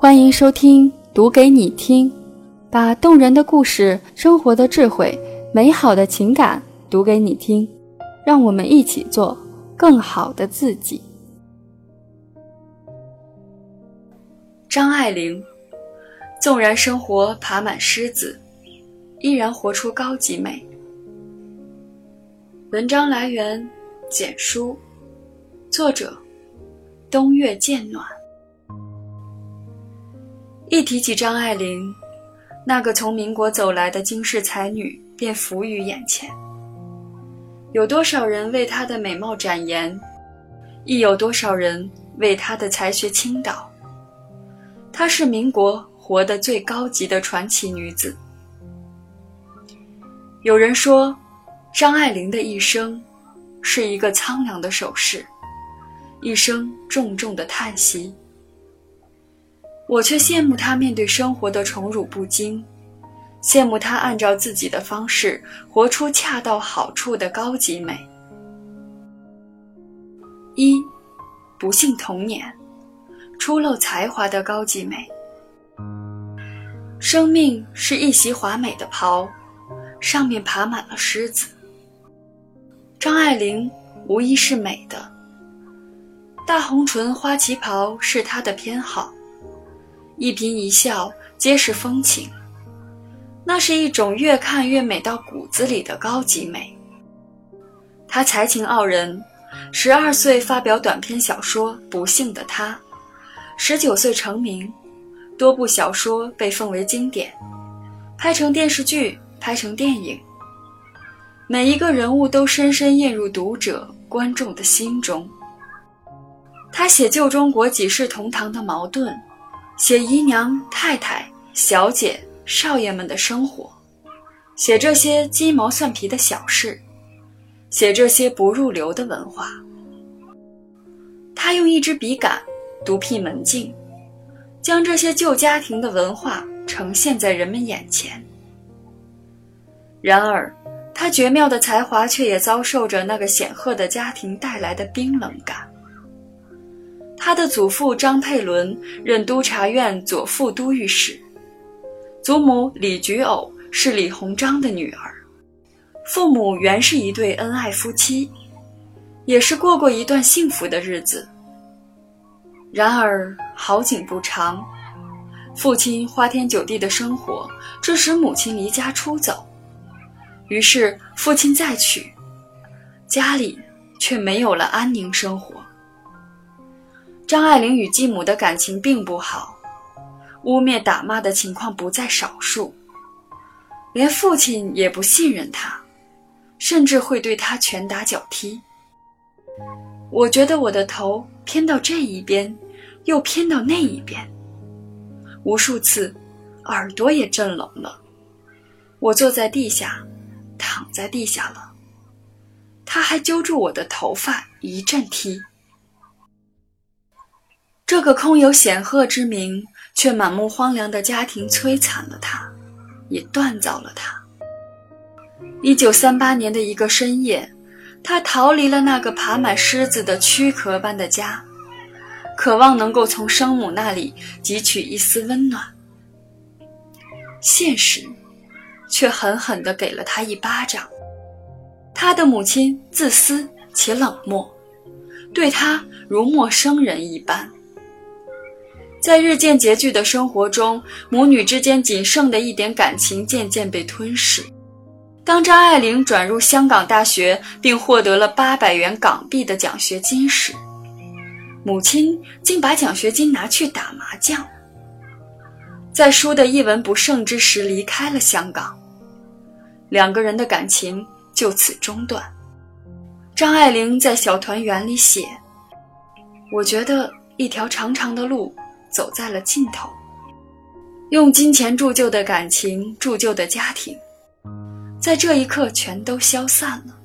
欢迎收听《读给你听》，把动人的故事、生活的智慧、美好的情感读给你听，让我们一起做更好的自己。张爱玲，纵然生活爬满虱子，依然活出高级美。文章来源：简书，作者：冬月渐暖。一提起张爱玲，那个从民国走来的惊世才女便浮于眼前。有多少人为她的美貌展颜，亦有多少人为她的才学倾倒。她是民国活得最高级的传奇女子。有人说，张爱玲的一生是一个苍凉的手势，一声重重的叹息。我却羡慕他面对生活的宠辱不惊，羡慕他按照自己的方式活出恰到好处的高级美。一，不幸童年，初露才华的高级美。生命是一袭华美的袍，上面爬满了虱子。张爱玲无疑是美的，大红唇花旗袍是她的偏好。一颦一笑皆是风情，那是一种越看越美到骨子里的高级美。他才情傲人，十二岁发表短篇小说《不幸的他》，十九岁成名，多部小说被奉为经典，拍成电视剧，拍成电影。每一个人物都深深印入读者观众的心中。他写旧中国几世同堂的矛盾。写姨娘、太太、小姐、少爷们的生活，写这些鸡毛蒜皮的小事，写这些不入流的文化。他用一支笔杆，独辟门径，将这些旧家庭的文化呈现在人们眼前。然而，他绝妙的才华却也遭受着那个显赫的家庭带来的冰冷感。他的祖父张佩伦任督察院左副都御史，祖母李菊藕是李鸿章的女儿，父母原是一对恩爱夫妻，也是过过一段幸福的日子。然而好景不长，父亲花天酒地的生活致使母亲离家出走，于是父亲再娶，家里却没有了安宁生活。张爱玲与继母的感情并不好，污蔑打骂的情况不在少数，连父亲也不信任她，甚至会对她拳打脚踢。我觉得我的头偏到这一边，又偏到那一边，无数次，耳朵也震聋了。我坐在地下，躺在地下了，他还揪住我的头发一阵踢。这个空有显赫之名却满目荒凉的家庭摧残了他，也锻造了他。一九三八年的一个深夜，他逃离了那个爬满虱子的躯壳般的家，渴望能够从生母那里汲取一丝温暖。现实，却狠狠地给了他一巴掌。他的母亲自私且冷漠，对他如陌生人一般。在日渐拮据的生活中，母女之间仅剩的一点感情渐渐被吞噬。当张爱玲转入香港大学，并获得了八百元港币的奖学金时，母亲竟把奖学金拿去打麻将，在输得一文不剩之时离开了香港，两个人的感情就此中断。张爱玲在《小团圆》里写：“我觉得一条长长的路。”走在了尽头，用金钱铸就的感情，铸就的家庭，在这一刻全都消散了，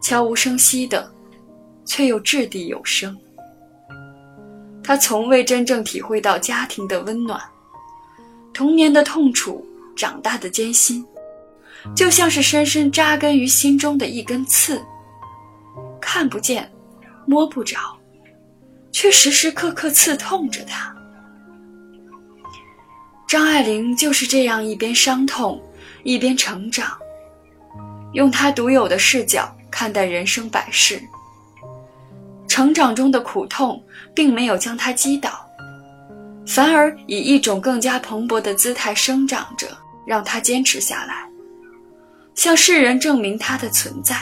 悄无声息的，却又掷地有声。他从未真正体会到家庭的温暖，童年的痛楚，长大的艰辛，就像是深深扎根于心中的一根刺，看不见，摸不着。却时时刻刻刺痛着他。张爱玲就是这样一边伤痛，一边成长，用她独有的视角看待人生百事。成长中的苦痛并没有将她击倒，反而以一种更加蓬勃的姿态生长着，让她坚持下来，向世人证明她的存在。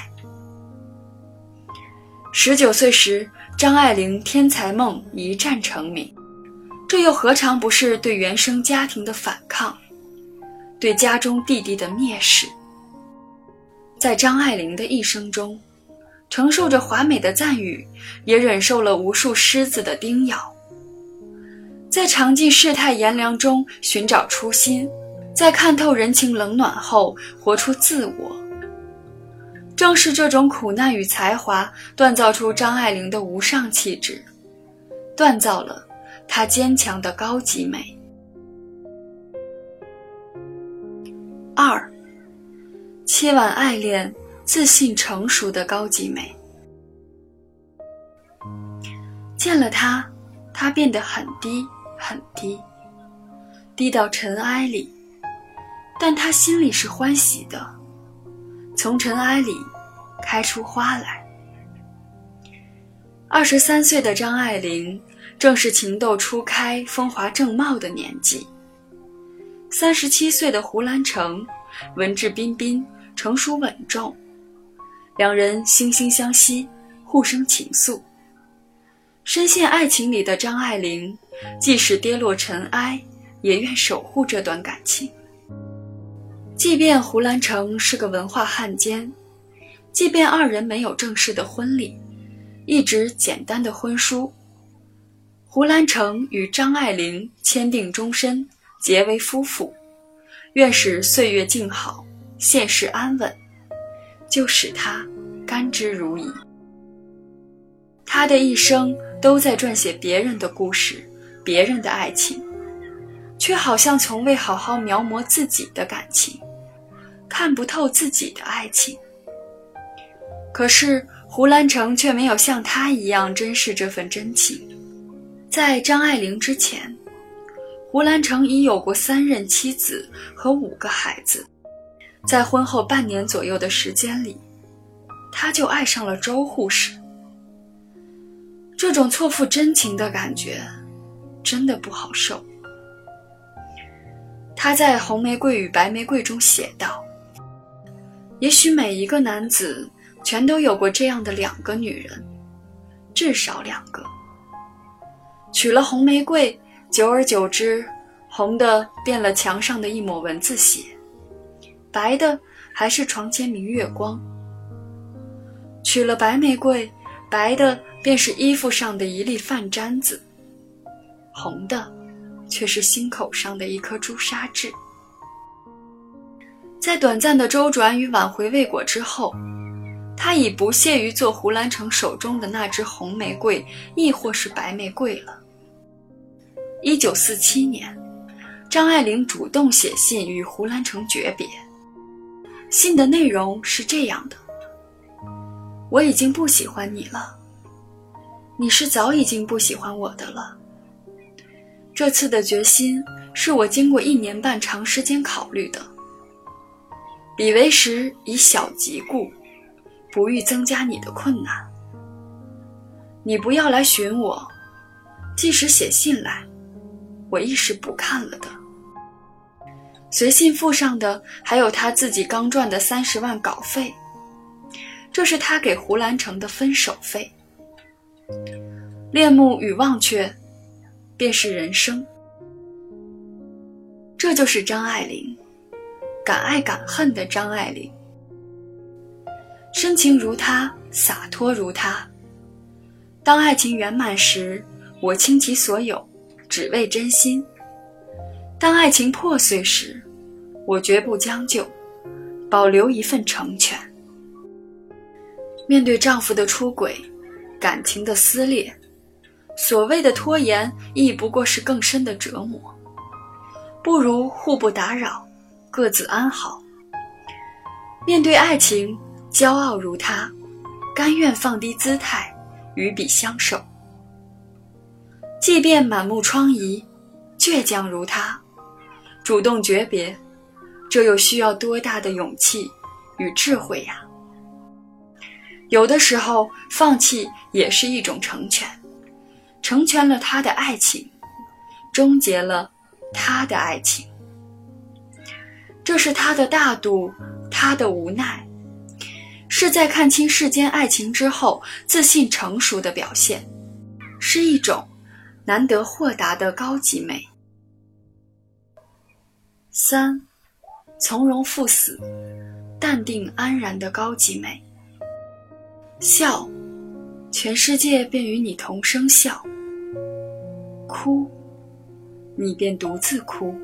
十九岁时，张爱玲天才梦一战成名，这又何尝不是对原生家庭的反抗，对家中弟弟的蔑视？在张爱玲的一生中，承受着华美的赞誉，也忍受了无数狮子的叮咬。在尝尽世态炎凉中寻找初心，在看透人情冷暖后活出自我。正是这种苦难与才华，锻造出张爱玲的无上气质，锻造了她坚强的高级美。二，凄婉爱恋、自信成熟的高级美。见了他，他变得很低很低，低到尘埃里，但他心里是欢喜的。从尘埃里开出花来。二十三岁的张爱玲正是情窦初开、风华正茂的年纪。三十七岁的胡兰成文质彬彬、成熟稳重，两人惺惺相惜，互生情愫。深陷爱情里的张爱玲，即使跌落尘埃，也愿守护这段感情。即便胡兰成是个文化汉奸，即便二人没有正式的婚礼，一纸简单的婚书，胡兰成与张爱玲签订终身，结为夫妇，愿使岁月静好，现世安稳，就使他甘之如饴。他的一生都在撰写别人的故事，别人的爱情，却好像从未好好描摹自己的感情。看不透自己的爱情，可是胡兰成却没有像他一样珍视这份真情。在张爱玲之前，胡兰成已有过三任妻子和五个孩子，在婚后半年左右的时间里，他就爱上了周护士。这种错付真情的感觉，真的不好受。他在《红玫瑰与白玫瑰》中写道。也许每一个男子全都有过这样的两个女人，至少两个。娶了红玫瑰，久而久之，红的变了墙上的一抹蚊子血，白的还是床前明月光。娶了白玫瑰，白的便是衣服上的一粒饭粘子，红的，却是心口上的一颗朱砂痣。在短暂的周转与挽回未果之后，他已不屑于做胡兰成手中的那支红玫瑰，亦或是白玫瑰了。一九四七年，张爱玲主动写信与胡兰成诀别，信的内容是这样的：“我已经不喜欢你了，你是早已经不喜欢我的了。这次的决心是我经过一年半长时间考虑的。”彼为时以小及故，不欲增加你的困难。你不要来寻我，即使写信来，我亦是不看了的。随信附上的还有他自己刚赚的三十万稿费，这是他给胡兰成的分手费。恋慕与忘却，便是人生。这就是张爱玲。敢爱敢恨的张爱玲，深情如她，洒脱如她。当爱情圆满时，我倾其所有，只为真心；当爱情破碎时，我绝不将就，保留一份成全。面对丈夫的出轨，感情的撕裂，所谓的拖延，亦不过是更深的折磨。不如互不打扰。各自安好。面对爱情，骄傲如他，甘愿放低姿态，与彼相守。即便满目疮痍，倔强如他，主动诀别，这又需要多大的勇气与智慧呀！有的时候，放弃也是一种成全，成全了他的爱情，终结了他的爱情。这是他的大度，他的无奈，是在看清世间爱情之后自信成熟的表现，是一种难得豁达的高级美。三，从容赴死，淡定安然的高级美。笑，全世界便与你同声笑；哭，你便独自哭。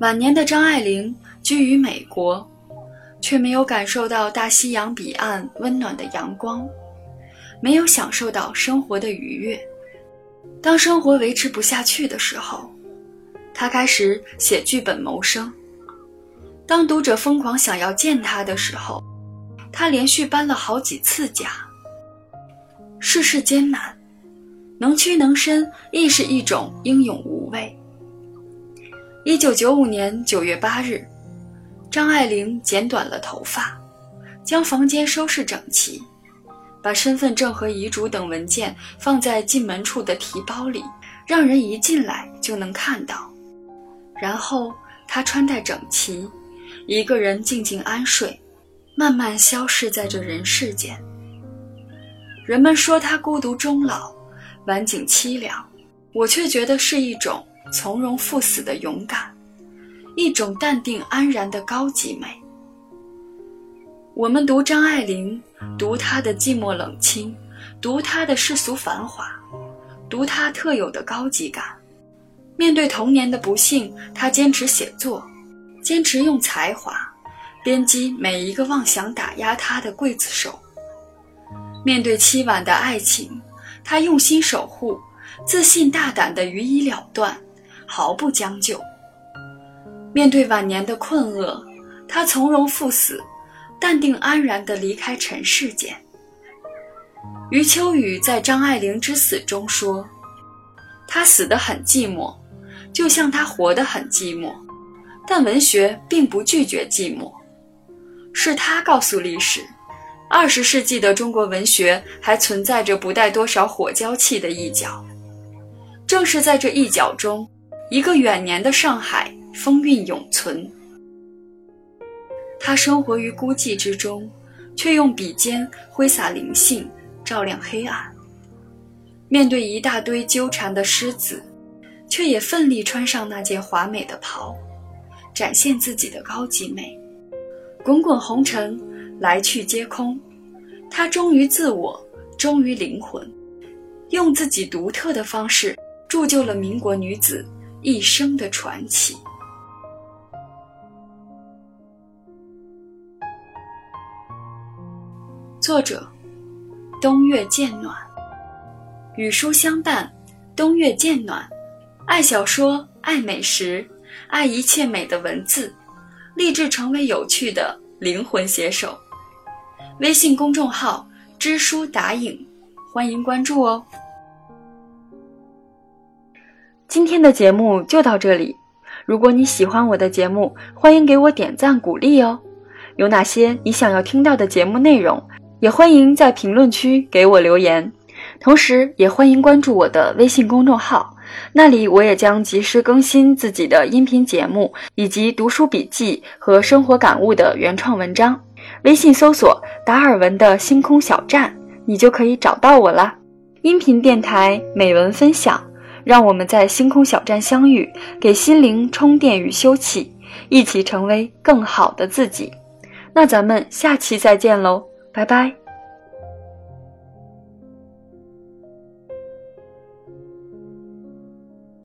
晚年的张爱玲居于美国，却没有感受到大西洋彼岸温暖的阳光，没有享受到生活的愉悦。当生活维持不下去的时候，她开始写剧本谋生。当读者疯狂想要见她的时候，他连续搬了好几次家。世事艰难，能屈能伸亦是一种英勇无畏。一九九五年九月八日，张爱玲剪短了头发，将房间收拾整齐，把身份证和遗嘱等文件放在进门处的提包里，让人一进来就能看到。然后她穿戴整齐，一个人静静安睡。慢慢消逝在这人世间。人们说他孤独终老，晚景凄凉，我却觉得是一种从容赴死的勇敢，一种淡定安然的高级美。我们读张爱玲，读她的寂寞冷清，读她的世俗繁华，读她特有的高级感。面对童年的不幸，她坚持写作，坚持用才华。编辑每一个妄想打压他的刽子手。面对凄婉的爱情，他用心守护，自信大胆的予以了断，毫不将就。面对晚年的困厄，他从容赴死，淡定安然地离开尘世间。余秋雨在张爱玲之死中说：“他死得很寂寞，就像他活得很寂寞，但文学并不拒绝寂寞。”是他告诉历史，二十世纪的中国文学还存在着不带多少火焦气的一角。正是在这一角中，一个远年的上海风韵永存。他生活于孤寂之中，却用笔尖挥洒灵性，照亮黑暗。面对一大堆纠缠的狮子，却也奋力穿上那件华美的袍，展现自己的高级美。滚滚红尘，来去皆空。他忠于自我，忠于灵魂，用自己独特的方式铸就了民国女子一生的传奇。作者：冬月渐暖。与书相伴，冬月渐暖。爱小说，爱美食，爱一切美的文字。立志成为有趣的灵魂写手。微信公众号“知书达影”，欢迎关注哦。今天的节目就到这里。如果你喜欢我的节目，欢迎给我点赞鼓励哦。有哪些你想要听到的节目内容，也欢迎在评论区给我留言。同时，也欢迎关注我的微信公众号。那里我也将及时更新自己的音频节目，以及读书笔记和生活感悟的原创文章。微信搜索“达尔文的星空小站”，你就可以找到我啦。音频电台美文分享，让我们在星空小站相遇，给心灵充电与休憩，一起成为更好的自己。那咱们下期再见喽，拜拜。